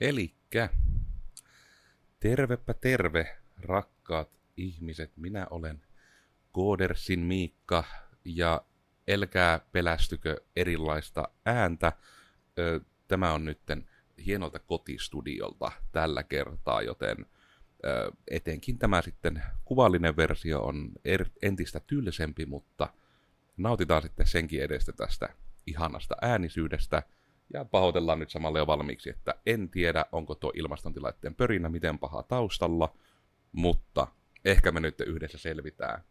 Elikkä, tervepä terve, rakkaat ihmiset. Minä olen Koodersin Miikka ja elkää pelästykö erilaista ääntä. Tämä on nytten hienolta kotistudiolta tällä kertaa, joten etenkin tämä sitten kuvallinen versio on er, entistä tylsempi, mutta nautitaan sitten senkin edestä tästä ihanasta äänisyydestä – ja pahoitellaan nyt samalla jo valmiiksi, että en tiedä, onko tuo ilmastontilaitteen pörinä miten paha taustalla, mutta ehkä me nyt yhdessä selvitään.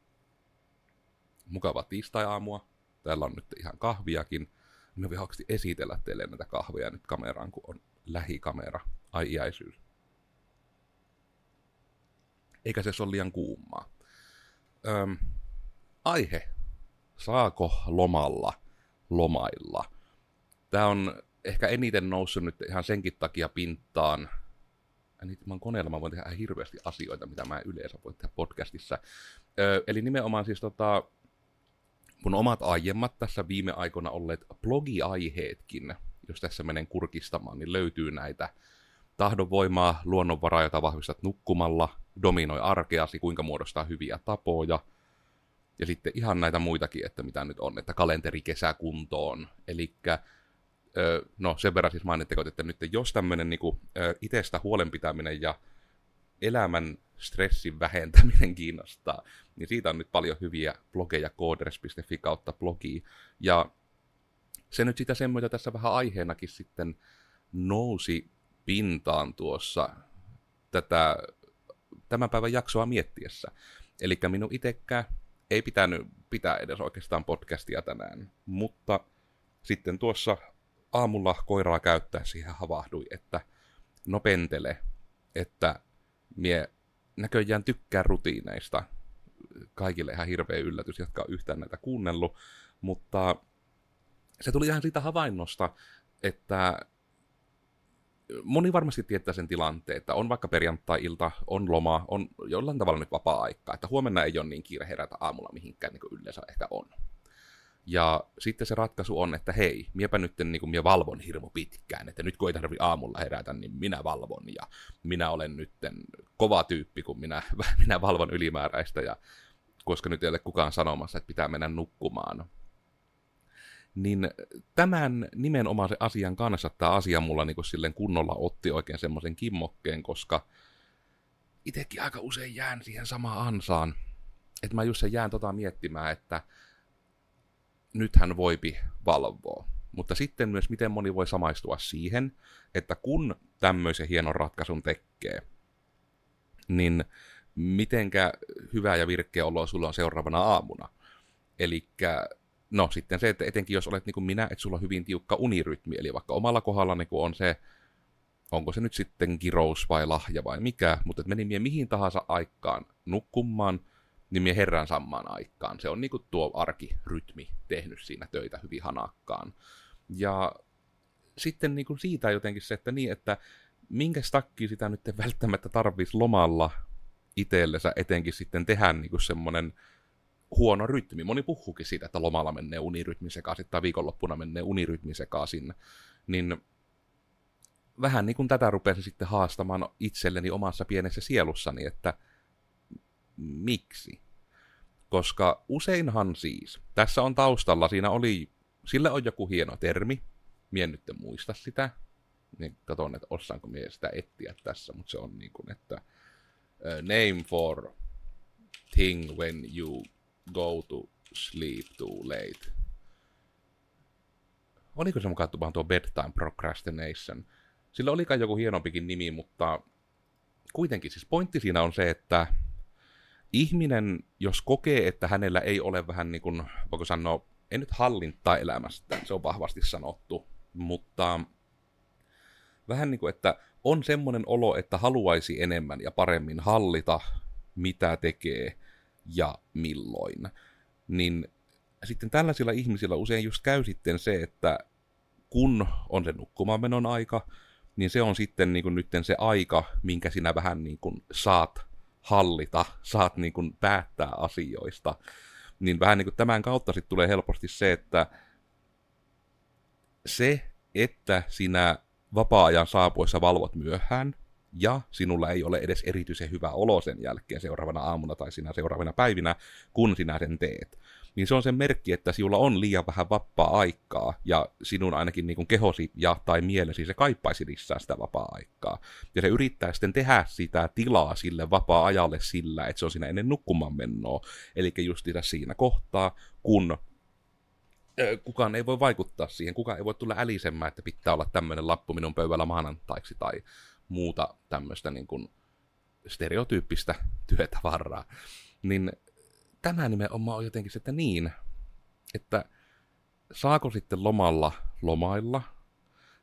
Mukava tiistai-aamua. Täällä on nyt ihan kahviakin. Minä vihaksi esitellä teille näitä kahvia nyt kameraan, kun on lähikamera. Ai iäisyys. Eikä se ole liian kuumaa. Öm, aihe. Saako lomalla lomailla? Tämä on ehkä eniten noussut nyt ihan senkin takia pintaan. Oon koneella, mä voin tehdä hirveästi asioita, mitä mä yleensä voin tehdä podcastissa. Öö, eli nimenomaan siis tota, mun omat aiemmat tässä viime aikoina olleet blogiaiheetkin, jos tässä menen kurkistamaan, niin löytyy näitä tahdonvoimaa, luonnonvaraa, jota vahvistat nukkumalla, dominoi arkeasi, kuinka muodostaa hyviä tapoja, ja sitten ihan näitä muitakin, että mitä nyt on, että kalenteri kesäkuntoon, eli no sen verran siis mainittakoon, että nyt jos tämmöinen niin itsestä huolenpitäminen ja elämän stressin vähentäminen kiinnostaa, niin siitä on nyt paljon hyviä blogeja coders.fi kautta blogi. Ja se nyt sitä semmoista tässä vähän aiheenakin sitten nousi pintaan tuossa tätä tämän päivän jaksoa miettiessä. Eli minun itsekään ei pitänyt pitää edes oikeastaan podcastia tänään, mutta sitten tuossa aamulla koiraa käyttää siihen havahdui, että no pentele, että mie näköjään tykkää rutiineista. Kaikille ihan hirveä yllätys, jotka on yhtään näitä kuunnellut, mutta se tuli ihan siitä havainnosta, että moni varmasti tietää sen tilanteen, että on vaikka perjantai-ilta, on loma, on jollain tavalla nyt vapaa-aikaa, että huomenna ei ole niin kiire herätä aamulla mihinkään niin kuin yleensä ehkä on. Ja sitten se ratkaisu on, että hei, miepä nyt niin kuin, mie valvon hirmu pitkään, että nyt kun ei tarvi aamulla herätä, niin minä valvon ja minä olen nyt kova tyyppi, kun minä, minä valvon ylimääräistä ja koska nyt ei ole kukaan sanomassa, että pitää mennä nukkumaan. Niin tämän nimenomaan asian kanssa tämä asia mulla niin kuin silleen kunnolla otti oikein semmoisen kimmokkeen, koska itsekin aika usein jään siihen samaan ansaan. Että mä just jään tota miettimään, että nythän voipi valvoa. Mutta sitten myös miten moni voi samaistua siihen, että kun tämmöisen hienon ratkaisun tekee, niin mitenkä hyvä ja virkeä olo sulla on seuraavana aamuna. Eli no sitten se, että etenkin jos olet niin kuin minä, että sulla on hyvin tiukka unirytmi, eli vaikka omalla kohdalla niin on se, onko se nyt sitten kirous vai lahja vai mikä, mutta että meni mihin tahansa aikaan nukkumaan – niin minä herään samaan aikaan. Se on niinku tuo arkirytmi tehnyt siinä töitä hyvin hanakkaan. Ja sitten niinku siitä jotenkin se, että niin, että minkä takki sitä nyt välttämättä tarvitsisi lomalla itsellensä etenkin sitten tehdä niinku semmoinen huono rytmi. Moni puhuukin siitä, että lomalla menee unirytmi sekaisin tai viikonloppuna menee unirytmi sekaisin. Niin vähän niin kuin tätä rupesin sitten haastamaan itselleni omassa pienessä sielussani, että miksi? Koska useinhan siis, tässä on taustalla, siinä oli, sillä on joku hieno termi, mien nyt muista sitä, niin katson, että osaanko mie sitä etsiä tässä, mutta se on niin kuin, että uh, name for thing when you go to sleep too late. Oliko se mukaan tuo bedtime procrastination? Sillä olikaan joku hienompikin nimi, mutta kuitenkin siis pointti siinä on se, että ihminen, jos kokee, että hänellä ei ole vähän niin kuin, voiko sanoa, ei nyt hallintaa elämästä, se on vahvasti sanottu, mutta vähän niin kuin, että on semmoinen olo, että haluaisi enemmän ja paremmin hallita, mitä tekee ja milloin. Niin sitten tällaisilla ihmisillä usein just käy sitten se, että kun on se nukkumaanmenon aika, niin se on sitten niin kuin nyt se aika, minkä sinä vähän niin kuin saat hallita, saat niin kuin päättää asioista. Niin vähän niin kuin tämän kautta sitten tulee helposti se, että se, että sinä vapaa-ajan saapuessa valvot myöhään, ja sinulla ei ole edes erityisen hyvä olo sen jälkeen seuraavana aamuna tai sinä seuraavana päivinä, kun sinä sen teet. Niin se on sen merkki, että sinulla on liian vähän vapaa-aikaa, ja sinun ainakin niin kuin kehosi ja tai mielesi se kaipaisi lisää sitä vapaa-aikaa. Ja se yrittää sitten tehdä sitä tilaa sille vapaa-ajalle sillä, että se on siinä ennen nukkumaan mennoa. Eli just siinä kohtaa, kun kukaan ei voi vaikuttaa siihen, kukaan ei voi tulla älisemään, että pitää olla tämmöinen lappu minun pöydällä maanantaiksi tai muuta tämmöistä niin kuin stereotyyppistä työtavaraa. Niin tämä nimenomaan on jotenkin sitten niin, että saako sitten lomalla lomailla,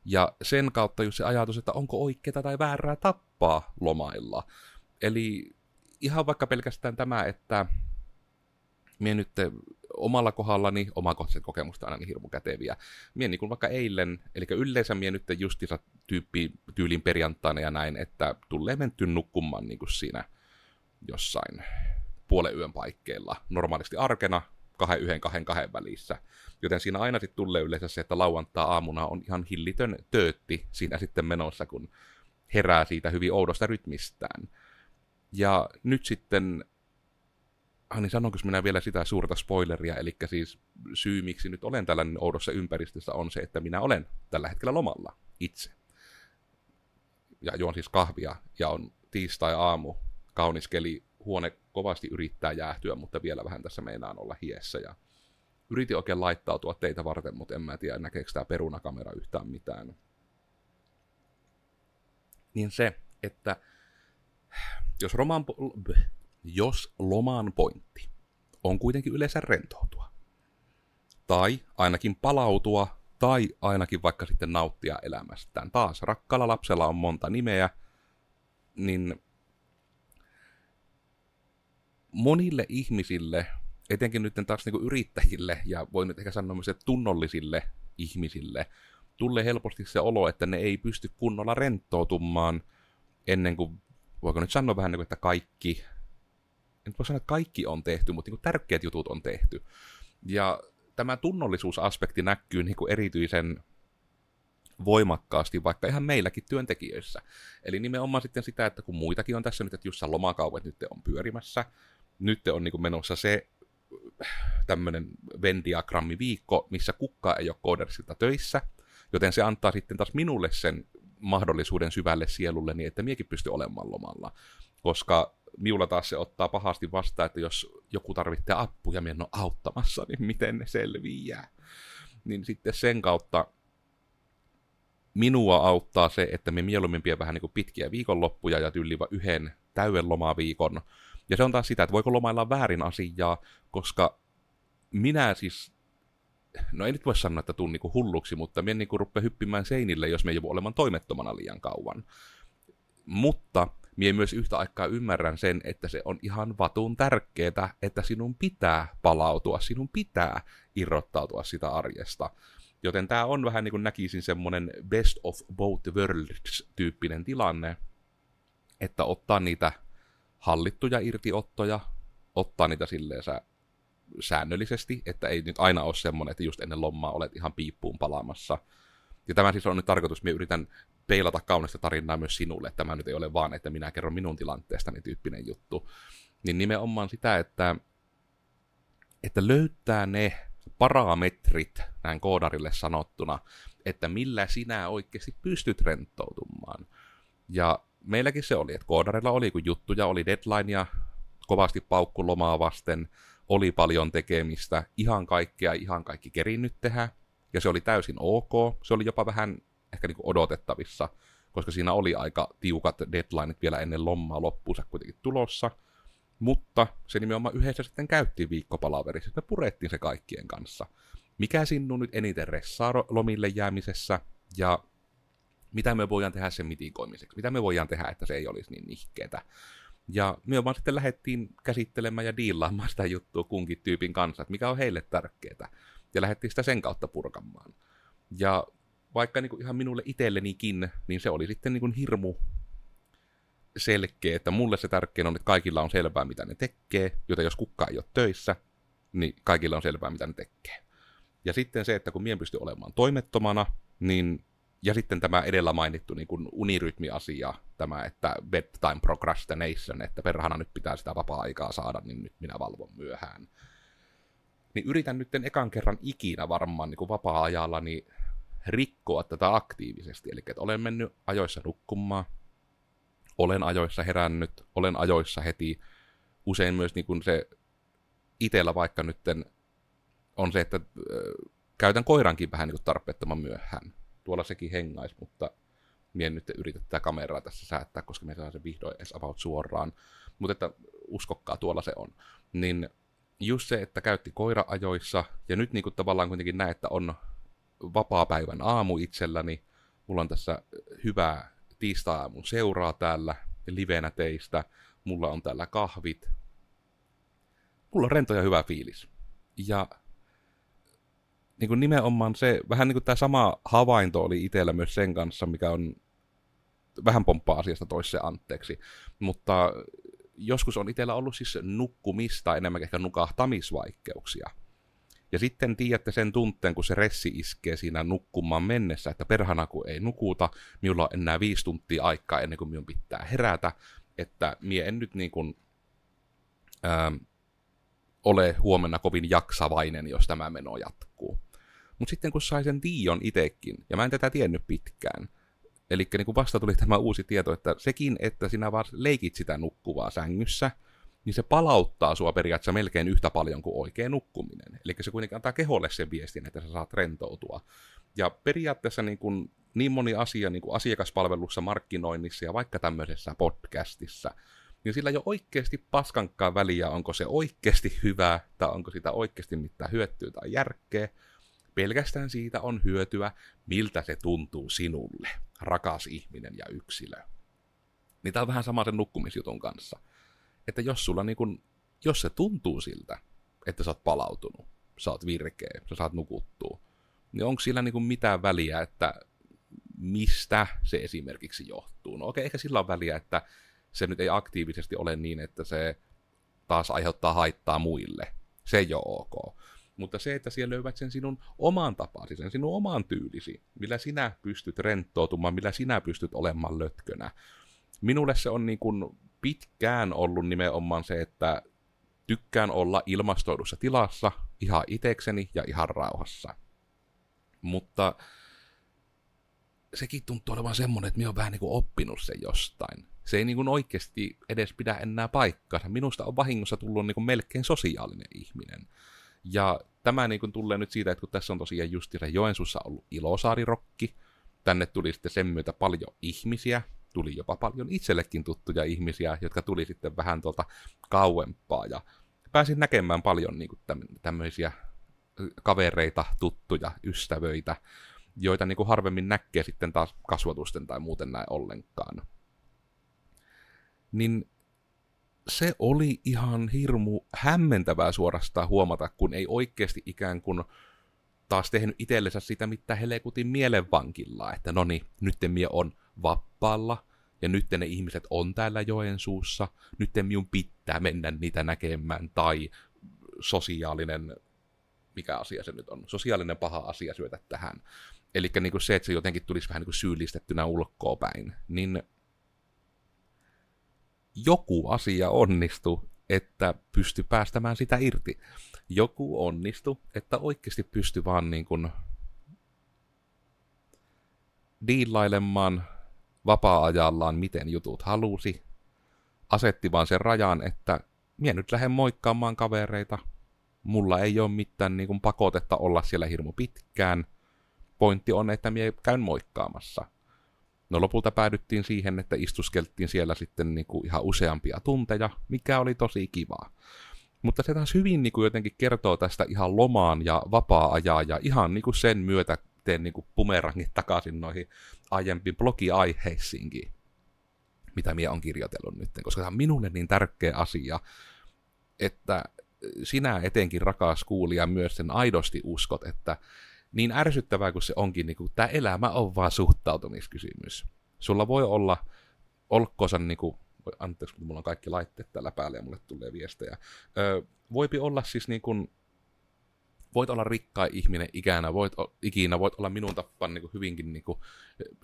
ja sen kautta just se ajatus, että onko oikeaa tai väärää tappaa lomailla. Eli ihan vaikka pelkästään tämä, että minä nyt omalla kohdallani omakohtaiset kokemukset aina niin hirmu käteviä. Mie niin kuin vaikka eilen, eli yleensä mie nyt justiinsa tyyppi, tyylin perjantaina ja näin, että tulee menty nukkumaan niin kuin siinä jossain puolen yön paikkeilla. Normaalisti arkena kahden, yhden, kahden, kahden välissä. Joten siinä aina sitten tulee yleensä se, että lauantaa aamuna on ihan hillitön töötti siinä sitten menossa, kun herää siitä hyvin oudosta rytmistään. Ja nyt sitten Ah niin sanonko minä vielä sitä suurta spoileria, eli siis syy miksi nyt olen tällainen oudossa ympäristössä on se, että minä olen tällä hetkellä lomalla itse. Ja juon siis kahvia ja on tiistai-aamu, kaunis keli, huone kovasti yrittää jäähtyä, mutta vielä vähän tässä meinaan olla hiessä. Ja yritin oikein laittautua teitä varten, mutta en mä tiedä näkeekö tämä perunakamera yhtään mitään. Niin se, että jos roman jos loman pointti on kuitenkin yleensä rentoutua. Tai ainakin palautua, tai ainakin vaikka sitten nauttia elämästään. Taas rakkaalla lapsella on monta nimeä, niin monille ihmisille, etenkin nyt taas niin yrittäjille ja voin nyt ehkä sanoa myös tunnollisille ihmisille, tulee helposti se olo, että ne ei pysty kunnolla rentoutumaan ennen kuin, voiko nyt sanoa vähän niin kuin, että kaikki en voi sanoa, että kaikki on tehty, mutta niin kuin tärkeät jutut on tehty. Ja tämä tunnollisuusaspekti näkyy niin kuin erityisen voimakkaasti vaikka ihan meilläkin työntekijöissä. Eli nimenomaan sitten sitä, että kun muitakin on tässä nyt, että just lomakaupat nyt on pyörimässä, nyt on niin menossa se tämmöinen Venn-diagrammi viikko, missä kukka ei ole koodersilta töissä, joten se antaa sitten taas minulle sen mahdollisuuden syvälle sielulle niin, että miekin pystyy olemaan lomalla. Koska miulla taas se ottaa pahasti vastaan, että jos joku tarvitsee appuja, minä en ole auttamassa, niin miten ne selviää. Niin sitten sen kautta minua auttaa se, että me mieluummin pidän vähän niin kuin pitkiä viikonloppuja ja tyyli yhden täyden lomaviikon. Ja se on taas sitä, että voiko lomailla väärin asiaa, koska minä siis, no ei nyt voi sanoa, että tuun niinku hulluksi, mutta minä niinku rupean hyppimään seinille, jos me joudun olemaan toimettomana liian kauan. Mutta mie myös yhtä aikaa ymmärrän sen, että se on ihan vatun tärkeää, että sinun pitää palautua, sinun pitää irrottautua sitä arjesta. Joten tämä on vähän niin kuin näkisin semmoinen best of both worlds-tyyppinen tilanne, että ottaa niitä hallittuja irtiottoja, ottaa niitä silleen säännöllisesti, että ei nyt aina ole semmoinen, että just ennen lomaa olet ihan piippuun palaamassa. Ja tämä siis on nyt tarkoitus, minä yritän peilata kaunista tarinaa myös sinulle, että tämä nyt ei ole vaan, että minä kerron minun tilanteestani tyyppinen juttu. Niin nimenomaan sitä, että, että löytää ne parametrit näin koodarille sanottuna, että millä sinä oikeasti pystyt rentoutumaan. Ja meilläkin se oli, että koodarilla oli, kun juttuja oli deadlinea, kovasti paukku lomaa vasten, oli paljon tekemistä, ihan kaikkea, ihan kaikki kerinnyt tehdä, ja se oli täysin ok. Se oli jopa vähän ehkä niin odotettavissa, koska siinä oli aika tiukat deadlineit vielä ennen lomaa loppuunsa kuitenkin tulossa. Mutta se nimenomaan yhdessä sitten käytti viikkopalaverissa, että me purettiin se kaikkien kanssa. Mikä sinun nyt eniten ressaa lomille jäämisessä, ja mitä me voidaan tehdä sen mitikoimiseksi, mitä me voidaan tehdä, että se ei olisi niin nihkeetä. Ja me vaan sitten lähdettiin käsittelemään ja diilaamaan sitä juttua kunkin tyypin kanssa, että mikä on heille tärkeää. Ja lähdettiin sitä sen kautta purkamaan. Ja vaikka niin kuin ihan minulle itsellenikin, niin se oli sitten niin kuin hirmu selkeä, että mulle se tärkein on, että kaikilla on selvää, mitä ne tekee, joten jos kukka ei ole töissä, niin kaikilla on selvää, mitä ne tekee. Ja sitten se, että kun mien pysty olemaan toimettomana, niin ja sitten tämä edellä mainittu niin kuin unirytmiasia, tämä, että bedtime procrastination, että perhana nyt pitää sitä vapaa-aikaa saada, niin nyt minä valvon myöhään. Niin yritän nyt ekan kerran ikinä varmaan niin kuin vapaa-ajalla niin rikkoa tätä aktiivisesti. Eli että olen mennyt ajoissa nukkumaan, olen ajoissa herännyt, olen ajoissa heti. Usein myös niin kuin se itsellä vaikka nytten on se, että käytän koirankin vähän niin kuin tarpeettoman myöhään. Tuolla sekin hengais, mutta mie nyt yritä tätä kameraa tässä säättää, koska me saa se vihdoin edes about suoraan. Mutta että uskokkaa, tuolla se on. Niin just se, että käytti koira-ajoissa, ja nyt niin kuin tavallaan kuitenkin näe, että on vapaa-päivän aamu itselläni, mulla on tässä hyvää tiistai-aamun seuraa täällä, livenä teistä, mulla on täällä kahvit, mulla on rento ja hyvä fiilis. Ja niin kuin nimenomaan se, vähän niin kuin tämä sama havainto oli itsellä myös sen kanssa, mikä on vähän pomppaa asiasta toiseen anteeksi, mutta joskus on itsellä ollut siis nukkumista, enemmän ehkä nukahtamisvaikeuksia. Ja sitten tiedätte sen tunteen, kun se ressi iskee siinä nukkumaan mennessä, että perhana kun ei nukuta, minulla on enää viisi tuntia aikaa ennen kuin minun pitää herätä, että mie en nyt niin kuin, ää, ole huomenna kovin jaksavainen, jos tämä meno jatkuu. Mutta sitten kun sai sen Dion itekin, ja mä en tätä tiennyt pitkään, eli niin vasta tuli tämä uusi tieto, että sekin, että sinä vaan leikit sitä nukkuvaa sängyssä, niin se palauttaa sua periaatteessa melkein yhtä paljon kuin oikein nukkuminen. Eli se kuitenkin antaa keholle sen viestin, että sä saat rentoutua. Ja periaatteessa niin, kuin, niin moni asia niin kuin asiakaspalvelussa, markkinoinnissa ja vaikka tämmöisessä podcastissa, niin sillä ole oikeasti paskankaan väliä, onko se oikeasti hyvä, tai onko sitä oikeasti mitään hyötyä tai järkeä. Pelkästään siitä on hyötyä, miltä se tuntuu sinulle, rakas ihminen ja yksilö. Niin tämä on vähän sama sen nukkumisjutun kanssa. Että jos sulla niin kun, jos se tuntuu siltä, että sä oot palautunut, sä oot virkeä, sä saat nukuttua, niin onko sillä niin mitään väliä, että mistä se esimerkiksi johtuu? No okei, ehkä sillä on väliä, että se nyt ei aktiivisesti ole niin, että se taas aiheuttaa haittaa muille. Se ei ole ok. Mutta se, että siellä löydät sen sinun oman tapasi, sen sinun oman tyylisi, millä sinä pystyt rentoutumaan, millä sinä pystyt olemaan lötkönä. Minulle se on niin kuin pitkään ollut nimenomaan se, että tykkään olla ilmastoidussa tilassa ihan itekseni ja ihan rauhassa. Mutta sekin tuntuu olevan semmoinen, että minä olen vähän niin kuin oppinut sen jostain. Se ei niin kuin oikeasti edes pidä enää paikkaansa. Minusta on vahingossa tullut niin kuin melkein sosiaalinen ihminen. Ja tämä niin kuin tulee nyt siitä, että kun tässä on tosiaan just Joensuussa ollut Ilosaarirokki, tänne tuli sitten sen myötä paljon ihmisiä, tuli jopa paljon itsellekin tuttuja ihmisiä, jotka tuli sitten vähän tuolta kauempaa, ja pääsin näkemään paljon niin kuin tämmöisiä kavereita, tuttuja, ystävöitä, joita niin kuin harvemmin näkee sitten taas kasvatusten tai muuten näin ollenkaan. Niin se oli ihan hirmu hämmentävää suorastaan huomata, kun ei oikeasti ikään kuin taas tehnyt itsellensä sitä mitä helekutin mielenvankilla, että no niin, nyt mie on vappaalla, ja nyt ne ihmiset on täällä Joensuussa, nyt minun pitää mennä niitä näkemään, tai sosiaalinen, mikä asia se nyt on, sosiaalinen paha asia syötä tähän. Eli niin se, että se jotenkin tulisi vähän niin kuin syyllistettynä ulkoa päin, niin joku asia onnistu, että pysty päästämään sitä irti. Joku onnistu, että oikeasti pysty vaan niin kuin diilailemaan vapaa-ajallaan, miten jutut halusi. Asetti vaan sen rajan, että minä nyt lähden moikkaamaan kavereita. Mulla ei ole mitään niin kuin, pakotetta olla siellä hirmu pitkään. Pointti on, että minä käyn moikkaamassa. No lopulta päädyttiin siihen, että istuskeltiin siellä sitten niin kuin ihan useampia tunteja, mikä oli tosi kivaa. Mutta se taas hyvin niin kuin jotenkin kertoo tästä ihan lomaan ja vapaa-ajaa ja ihan niin kuin sen myötä teen niin kuin pumerangit takaisin noihin aiempiin blogiaiheisiinkin, mitä minä on kirjoitellut nyt, koska tämä on minulle niin tärkeä asia, että sinä etenkin rakas kuulija myös sen aidosti uskot, että niin ärsyttävää kuin se onkin, niin kuin, tämä elämä on vaan suhtautumiskysymys. Sulla voi olla olkkosa, niin kuin, anteeksi, kun mulla on kaikki laitteet täällä päällä ja mulle tulee viestejä. Öö, voipi olla siis niin kuin, voit olla rikkaa ihminen ikänä, voit o, ikinä, voit olla minun tapaan niin kuin hyvinkin niin kuin,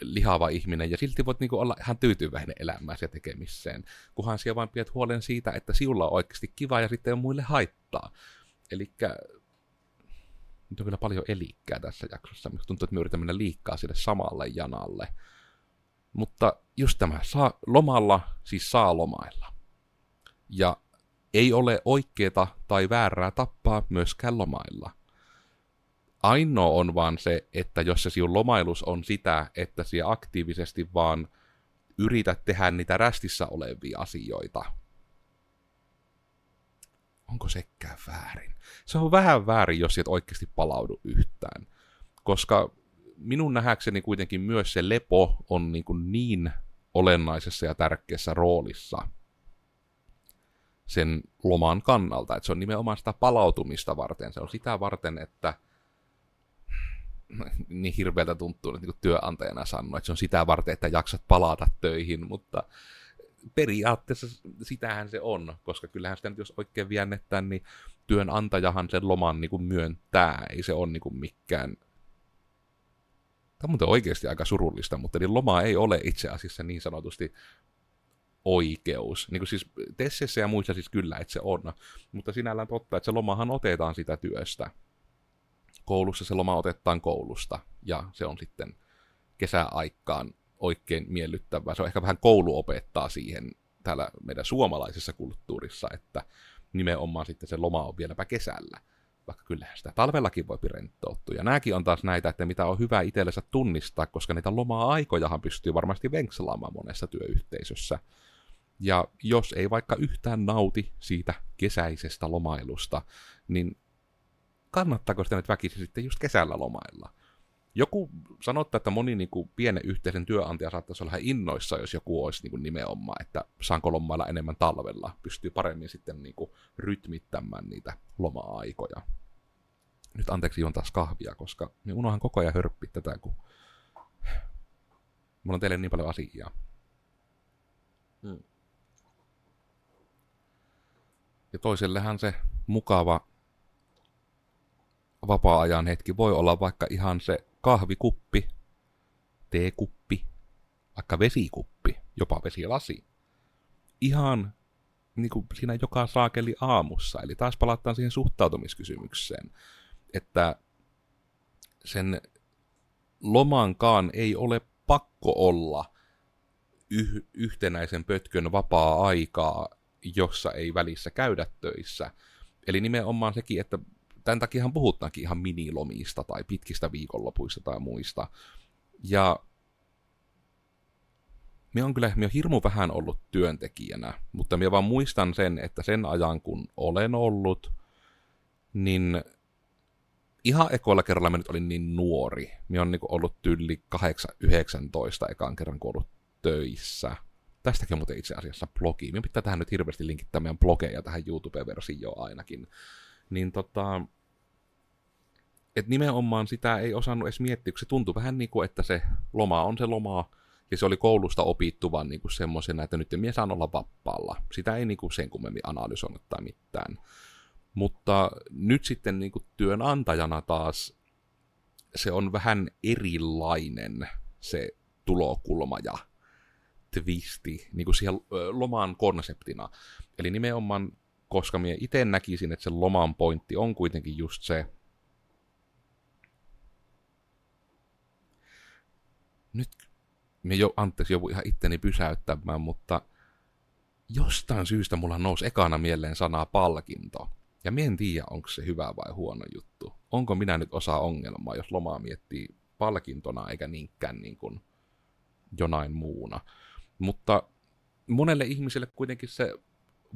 lihava ihminen, ja silti voit niin kuin, olla ihan tyytyväinen elämääsi ja tekemiseen, kunhan siellä vain pidät huolen siitä, että sinulla on oikeasti kiva ja sitten on muille haittaa. Eli nyt on kyllä paljon elikkää tässä jaksossa. Minusta tuntuu, että me yritämme mennä liikkaa sille samalle janalle. Mutta just tämä, saa, lomalla siis saa lomailla. Ja ei ole oikeeta tai väärää tappaa myöskään lomailla. Ainoa on vaan se, että jos se sinun lomailus on sitä, että sinä aktiivisesti vaan yrität tehdä niitä rästissä olevia asioita, onko sekään väärin? Se on vähän väärin, jos et oikeasti palaudu yhtään. Koska minun nähäkseni kuitenkin myös se lepo on niin, kuin niin olennaisessa ja tärkeässä roolissa sen loman kannalta, että se on nimenomaan sitä palautumista varten. Se on sitä varten, että niin hirveältä tuntuu että niin työnantajana sanoa, että se on sitä varten, että jaksat palata töihin, mutta periaatteessa sitähän se on, koska kyllähän sitä nyt jos oikein viennettään, niin työnantajahan sen loman niin kuin myöntää, ei se ole niin kuin mikään Tämä on muuten oikeasti aika surullista, mutta niin loma ei ole itse asiassa niin sanotusti oikeus. Niin kuin siis Tessessä ja muissa siis kyllä, että se on. Mutta sinällään totta, että se lomahan otetaan sitä työstä. Koulussa se loma otetaan koulusta, ja se on sitten kesäaikaan oikein miellyttävää. Se on ehkä vähän koulu opettaa siihen täällä meidän suomalaisessa kulttuurissa, että nimenomaan sitten se loma on vieläpä kesällä. Vaikka kyllähän sitä talvellakin voi rentouttua. Ja nämäkin on taas näitä, että mitä on hyvä itsellensä tunnistaa, koska niitä lomaa-aikojahan pystyy varmasti venkselaamaan monessa työyhteisössä. Ja jos ei vaikka yhtään nauti siitä kesäisestä lomailusta, niin kannattaako sitä nyt väkisin sitten just kesällä lomailla? Joku sanottaa, että moni niin kuin, pienen yhteisen työnantaja saattaisi olla ihan innoissa, jos joku olisi niin kuin, nimenomaan, että saanko lomailla enemmän talvella, pystyy paremmin sitten niin kuin, rytmittämään niitä loma-aikoja. Nyt anteeksi juon taas kahvia, koska me unohan koko ajan hörppiä tätä, kun mulla on teille niin paljon asiaa. Hmm. Ja toisellehan se mukava vapaa-ajan hetki voi olla vaikka ihan se kahvikuppi, teekuppi, vaikka vesikuppi, jopa vesilasi. Ihan niin kuin siinä joka saakeli aamussa. Eli taas palataan siihen suhtautumiskysymykseen, että sen lomankaan ei ole pakko olla yh- yhtenäisen pötkön vapaa-aikaa, jossa ei välissä käydä töissä. Eli nimenomaan sekin, että tämän takiahan puhutaankin ihan minilomista tai pitkistä viikonlopuista tai muista. Ja minä on kyllä minä on hirmu vähän ollut työntekijänä, mutta minä vaan muistan sen, että sen ajan kun olen ollut, niin ihan ekoilla kerralla minä nyt olin niin nuori. Minä on niin ollut tyyli 8-19 ekan kerran kun ollut töissä. Tästäkin on muuten itse asiassa blogi. Minun pitää tähän nyt hirveästi linkittää meidän blogeja tähän YouTube-versioon ainakin. Niin tota, että nimenomaan sitä ei osannut edes miettiä, kun se tuntui vähän niin kuin, että se loma on se loma, ja se oli koulusta opittu vaan niin semmoisena, että nyt mies saan olla vapaalla. Sitä ei niin kuin sen kummemmin analysoinut tai mitään. Mutta nyt sitten niin kuin työnantajana taas se on vähän erilainen se tulokulma ja twisti niin kuin siihen loman konseptina. Eli nimenomaan, koska minä itse näkisin, että se loman pointti on kuitenkin just se, nyt me jo, anteeksi, joku ihan itteni pysäyttämään, mutta jostain syystä mulla nousi ekana mieleen sanaa palkinto. Ja mie en tiedä, onko se hyvä vai huono juttu. Onko minä nyt osa ongelmaa, jos lomaa miettii palkintona eikä niinkään niin kuin jonain muuna. Mutta monelle ihmiselle kuitenkin se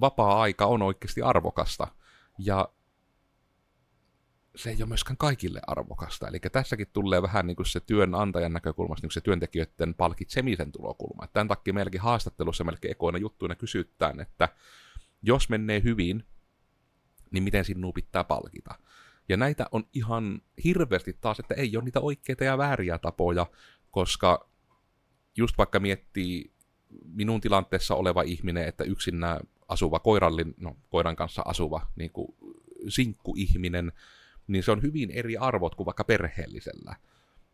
vapaa-aika on oikeasti arvokasta. Ja se ei ole myöskään kaikille arvokasta. Eli tässäkin tulee vähän niin kuin se työnantajan näkökulmasta niin kuin se työntekijöiden palkitsemisen tulokulma. Tämän takia meilläkin haastattelussa melkein ekoina juttuina kysytään, että jos menee hyvin, niin miten sinua pitää palkita. Ja näitä on ihan hirveästi taas, että ei ole niitä oikeita ja vääriä tapoja, koska just vaikka miettii minun tilanteessa oleva ihminen, että yksin asuva koirallin, no koiran kanssa asuva niin kuin sinkkuihminen, niin se on hyvin eri arvot kuin vaikka perheellisellä.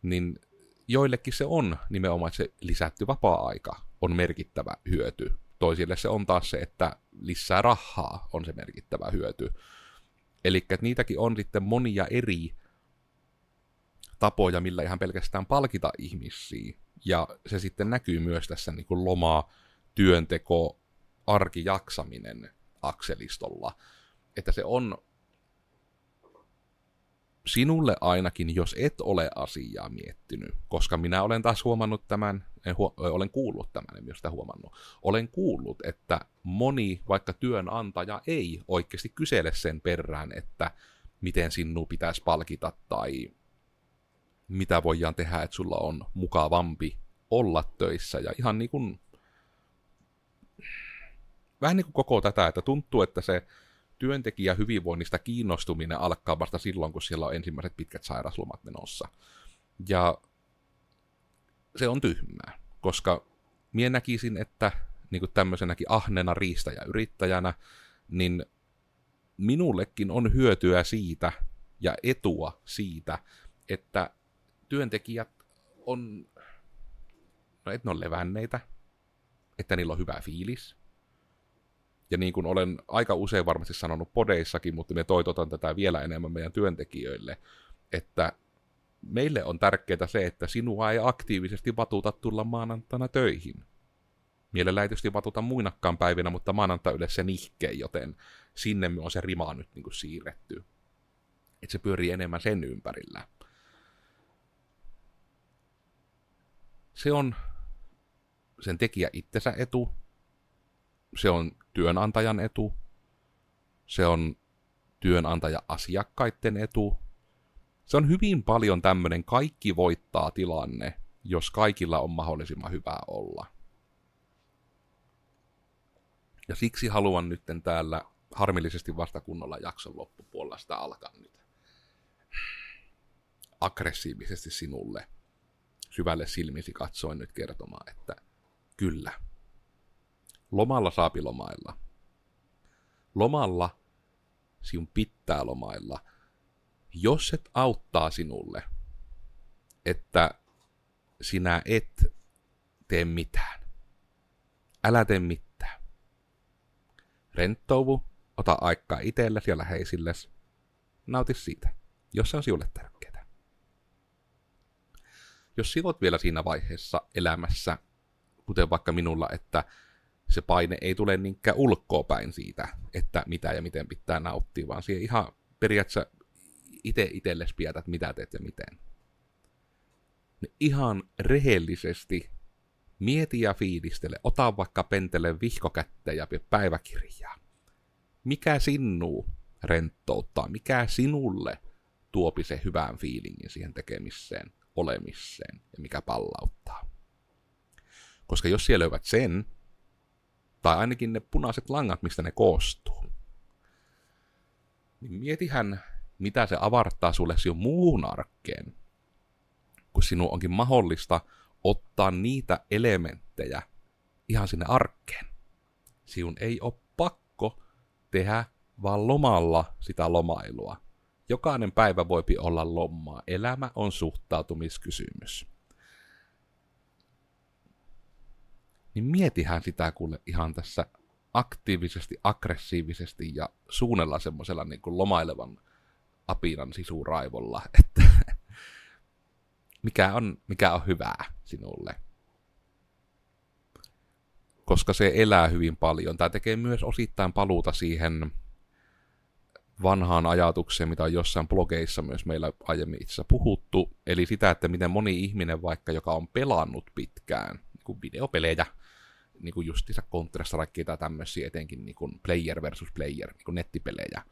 Niin joillekin se on nimenomaan se lisätty vapaa-aika on merkittävä hyöty. Toisille se on taas se, että lisää rahaa on se merkittävä hyöty. Eli niitäkin on sitten monia eri tapoja, millä ihan pelkästään palkita ihmisiä. Ja se sitten näkyy myös tässä niin kuin loma, työnteko, arkijaksaminen akselistolla. Että se on sinulle ainakin, jos et ole asiaa miettinyt, koska minä olen taas huomannut tämän, en huo, olen kuullut tämän, en sitä huomannut, olen kuullut, että moni vaikka työnantaja ei oikeasti kysele sen perään, että miten sinun pitäisi palkita tai mitä voidaan tehdä, että sulla on mukavampi olla töissä. Ja ihan niin kuin, vähän niin kuin koko tätä, että tuntuu, että se työntekijä hyvinvoinnista kiinnostuminen alkaa vasta silloin, kun siellä on ensimmäiset pitkät sairaslomat menossa. Ja se on tyhmää, koska minä näkisin, että niin kuin tämmöisenäkin ahnena riistäjä-yrittäjänä, niin minullekin on hyötyä siitä ja etua siitä, että työntekijät on, no et ne ole levänneitä, että niillä on hyvä fiilis. Ja niin kuin olen aika usein varmasti sanonut podeissakin, mutta me toitotan tätä vielä enemmän meidän työntekijöille, että meille on tärkeää se, että sinua ei aktiivisesti vatuta tulla maanantaina töihin. Mielellä ei tietysti vatuta muinakkaan päivinä, mutta maanantai yleensä nihkeen, joten sinne on se rima nyt niin kuin siirretty. Että se pyörii enemmän sen ympärillä. Se on sen tekijä itsensä etu, se on työnantajan etu, se on työnantaja-asiakkaiden etu. Se on hyvin paljon tämmöinen kaikki voittaa tilanne, jos kaikilla on mahdollisimman hyvä olla. Ja siksi haluan nyt täällä harmillisesti vasta kunnolla jakson loppupuolella sitä alkaa nyt aggressiivisesti sinulle syvälle silmisi katsoen nyt kertomaan, että kyllä, lomalla saapi lomailla. Lomalla sinun pitää lomailla, jos et auttaa sinulle, että sinä et tee mitään. Älä tee mitään. Rentouvu, ota aikaa itsellesi ja läheisillesi. Nauti siitä, jos se on sinulle tärkeää. Jos silot vielä siinä vaiheessa elämässä, kuten vaikka minulla, että se paine ei tule niinkään ulkoa päin siitä, että mitä ja miten pitää nauttia, vaan siihen ihan periaatteessa itse itsellesi pietät, mitä teet ja miten. Ihan rehellisesti mieti ja fiilistele, ota vaikka pentele vihkokättä ja päiväkirjaa. Mikä sinuu rentouttaa, mikä sinulle tuopi se hyvän fiilingin siihen tekemiseen, olemiseen ja mikä pallauttaa. Koska jos siellä löyvät sen, tai ainakin ne punaiset langat, mistä ne koostuu. Niin mietihän, mitä se avartaa sulle sinun muuhun arkeen, kun sinun onkin mahdollista ottaa niitä elementtejä ihan sinne arkeen. Sinun ei ole pakko tehdä vaan lomalla sitä lomailua. Jokainen päivä voipi olla lomaa. Elämä on suhtautumiskysymys. Niin mietihän sitä kuule ihan tässä aktiivisesti, aggressiivisesti ja suunnella semmoisella niin kuin lomailevan apinan sisuraivolla, että mikä on, mikä on hyvää sinulle. Koska se elää hyvin paljon. Tämä tekee myös osittain paluuta siihen vanhaan ajatukseen, mitä on jossain blogeissa myös meillä aiemmin itse puhuttu, eli sitä, että miten moni ihminen vaikka, joka on pelannut pitkään niin kuin videopelejä, niin kuin justiinsa Counter-Strike tai tämmöisiä etenkin niin kuin player versus player, niin kuin nettipelejä,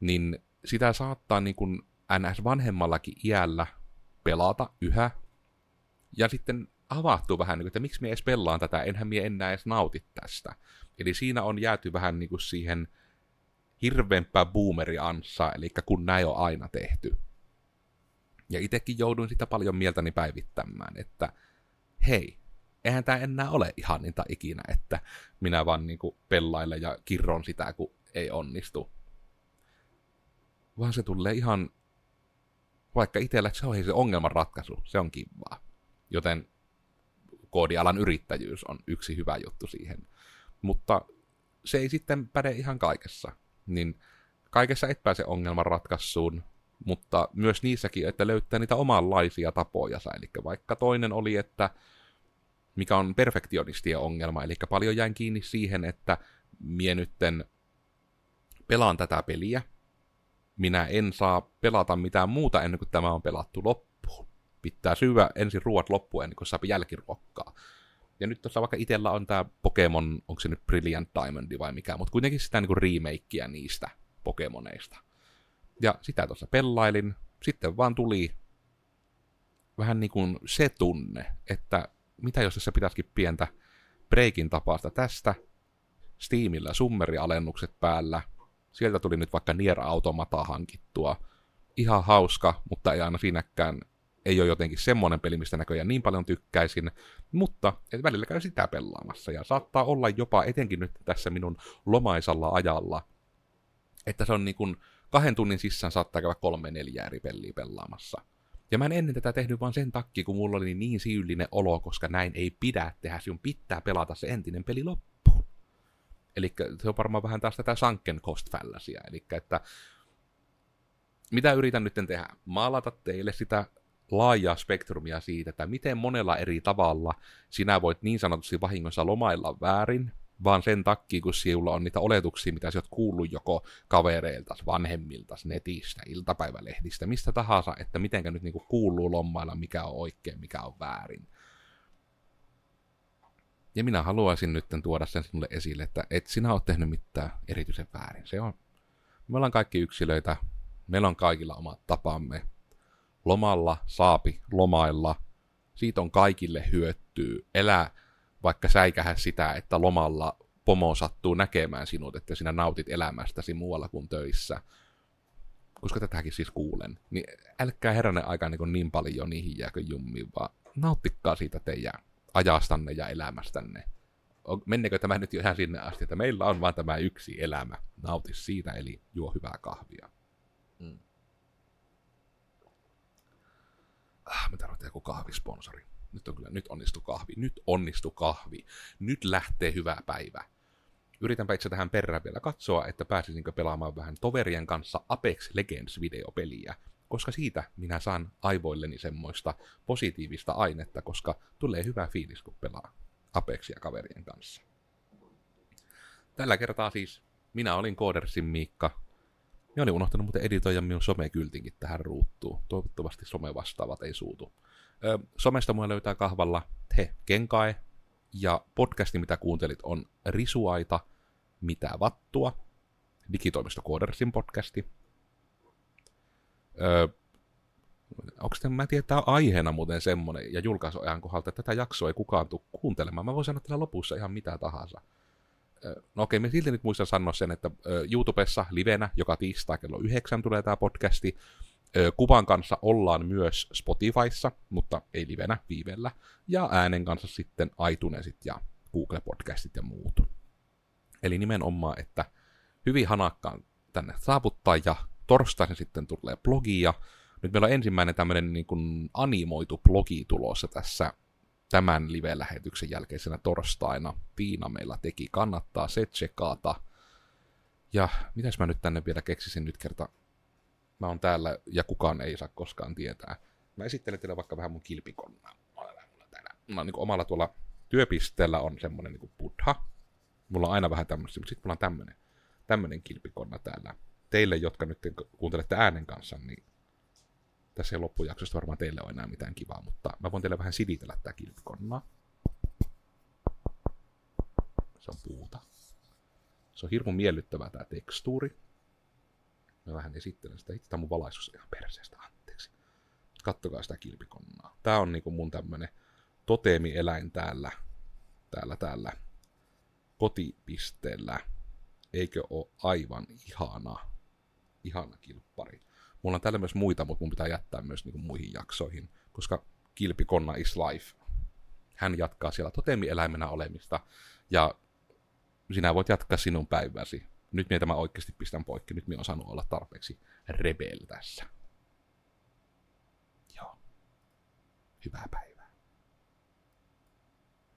niin sitä saattaa niin kuin NS vanhemmallakin iällä pelata yhä, ja sitten avahtuu vähän, niin kuin, että miksi me edes pelaan tätä, enhän mie enää edes nauti tästä. Eli siinä on jääty vähän niin kuin siihen hirveämpää boomeri-ansaa, eli kun näin on aina tehty. Ja itsekin jouduin sitä paljon mieltäni päivittämään, että hei, eihän tämä enää ole ihaninta ikinä, että minä vaan niinku pellailen ja kirron sitä, kun ei onnistu. Vaan se tulee ihan vaikka itsellä, se on se ongelman ratkaisu, se on kivaa. Joten koodialan yrittäjyys on yksi hyvä juttu siihen. Mutta se ei sitten päde ihan kaikessa. Niin kaikessa et pääse ongelman ratkaisuun, mutta myös niissäkin, että löytää niitä omanlaisia tapoja. Eli vaikka toinen oli, että mikä on perfektionistien ongelma, eli paljon jäin kiinni siihen, että mie nytten pelaan tätä peliä, minä en saa pelata mitään muuta ennen kuin tämä on pelattu loppuun. Pitää syödä ensin ruoat loppuun ennen kuin saa jälkiruokkaa. Ja nyt tuossa vaikka itsellä on tämä Pokemon, onko se nyt Brilliant Diamond vai mikä, mutta kuitenkin sitä niin remakeä niistä Pokemoneista. Ja sitä tuossa pellailin, sitten vaan tuli vähän niin kuin se tunne, että mitä jos tässä pitäisikin pientä breikin tapaista tästä, Steamillä summerialennukset päällä, sieltä tuli nyt vaikka Nier Automata hankittua, ihan hauska, mutta ei aina siinäkään ei ole jotenkin semmoinen peli, mistä näköjään niin paljon tykkäisin, mutta et välillä käy sitä pelaamassa, ja saattaa olla jopa etenkin nyt tässä minun lomaisalla ajalla, että se on niin kuin kahden tunnin sisään saattaa käydä kolme neljä eri peliä pelaamassa. Ja mä en ennen tätä tehnyt vaan sen takia, kun mulla oli niin syyllinen olo, koska näin ei pidä tehdä, sinun pitää pelata se entinen peli loppuun. Eli se on varmaan vähän taas tätä sunken cost eli että mitä yritän nyt tehdä? Maalata teille sitä laajaa spektrumia siitä, että miten monella eri tavalla sinä voit niin sanotusti vahingossa lomailla väärin, vaan sen takia, kun sinulla on niitä oletuksia, mitä sinä olet kuullut joko kavereilta, vanhemmilta, netistä, iltapäivälehdistä, mistä tahansa, että mitenkä nyt niinku kuuluu lomailla, mikä on oikein, mikä on väärin. Ja minä haluaisin nyt tuoda sen sinulle esille, että et sinä ole tehnyt mitään erityisen väärin. Se on, me ollaan kaikki yksilöitä, meillä on kaikilla omat tapamme, lomalla saapi lomailla, siitä on kaikille hyötyä. Elää vaikka säikähä sitä, että lomalla pomo sattuu näkemään sinut, että sinä nautit elämästäsi muualla kuin töissä. Koska tätäkin siis kuulen. Niin älkää heränne aikaan niin, niin paljon niihin jääkö jummiin, vaan nauttikaa siitä teidän ajastanne ja elämästänne. Mennekö tämä nyt jo ihan sinne asti, että meillä on vain tämä yksi elämä. Nauti siitä, eli juo hyvää kahvia. Mm. ah, me tarvitaan joku kahvisponsori. Nyt on kyllä, nyt onnistu kahvi, nyt onnistu kahvi, nyt lähtee hyvä päivä. Yritänpä itse tähän perään vielä katsoa, että pääsisinkö pelaamaan vähän toverien kanssa Apex Legends-videopeliä, koska siitä minä saan aivoilleni semmoista positiivista ainetta, koska tulee hyvä fiilis, kun pelaa Apexia kaverien kanssa. Tällä kertaa siis minä olin Koodersin Miikka, ja olin unohtanut muuten editoida minun somekyltinkin tähän ruuttuun. Toivottavasti some-vastaavat ei suutu. Somesta mua löytää kahvalla He Kenkae, ja podcasti, mitä kuuntelit, on Risuaita, Mitä vattua, digitoimisto Koodersin podcasti. Ö, onko mä en tiedä, tämä aiheena muuten semmonen, ja julkaisuajan kohdalta, että tätä jaksoa ei kukaan tule kuuntelemaan. Mä voin sanoa tällä lopussa ihan mitä tahansa. No okei, me silti nyt muistan sanoa sen, että YouTubessa livenä joka tiistai kello yhdeksän tulee tämä podcasti. Kuvan kanssa ollaan myös Spotifyssa, mutta ei livenä, viivellä. Ja äänen kanssa sitten iTunesit ja Google-podcastit ja muut. Eli nimenomaan, että hyvin hanakkaan tänne saavuttaa ja torstaisin sitten tulee blogi ja nyt meillä on ensimmäinen tämmöinen niin kuin animoitu blogi tulossa tässä tämän live-lähetyksen jälkeisenä torstaina. Tiina meillä teki, kannattaa se tsekata. Ja mitäs mä nyt tänne vielä keksisin nyt kerta? Mä oon täällä ja kukaan ei saa koskaan tietää. Mä esittelen teille vaikka vähän mun kilpikonnaa. Mä niin omalla tuolla työpisteellä on semmonen niin buddha. Mulla on aina vähän tämmöistä, mutta sitten mulla on tämmönen, tämmönen kilpikonna täällä. Teille, jotka nyt kuuntelette äänen kanssa, niin tässä ei loppujaksosta varmaan teille ole enää mitään kivaa, mutta mä voin teille vähän silitellä tää kilpikonnaa. Se on puuta. Se on hirmu miellyttävää tää tekstuuri. Mä vähän esittelen sitä. Itse mun valaisuus ihan perseestä, anteeksi. Kattokaa sitä kilpikonnaa. Tää on niinku mun tämmönen toteemieläin täällä, täällä, täällä kotipisteellä. Eikö oo aivan ihana, ihana kilppari? Mulla on täällä myös muita, mutta mun pitää jättää myös niin kuin muihin jaksoihin, koska Kilpi Konna is life. Hän jatkaa siellä totemieläimenä olemista, ja sinä voit jatkaa sinun päiväsi nyt minä tämä oikeasti pistän poikki, nyt minä osaan olla tarpeeksi rebel tässä. Joo. Hyvää päivää.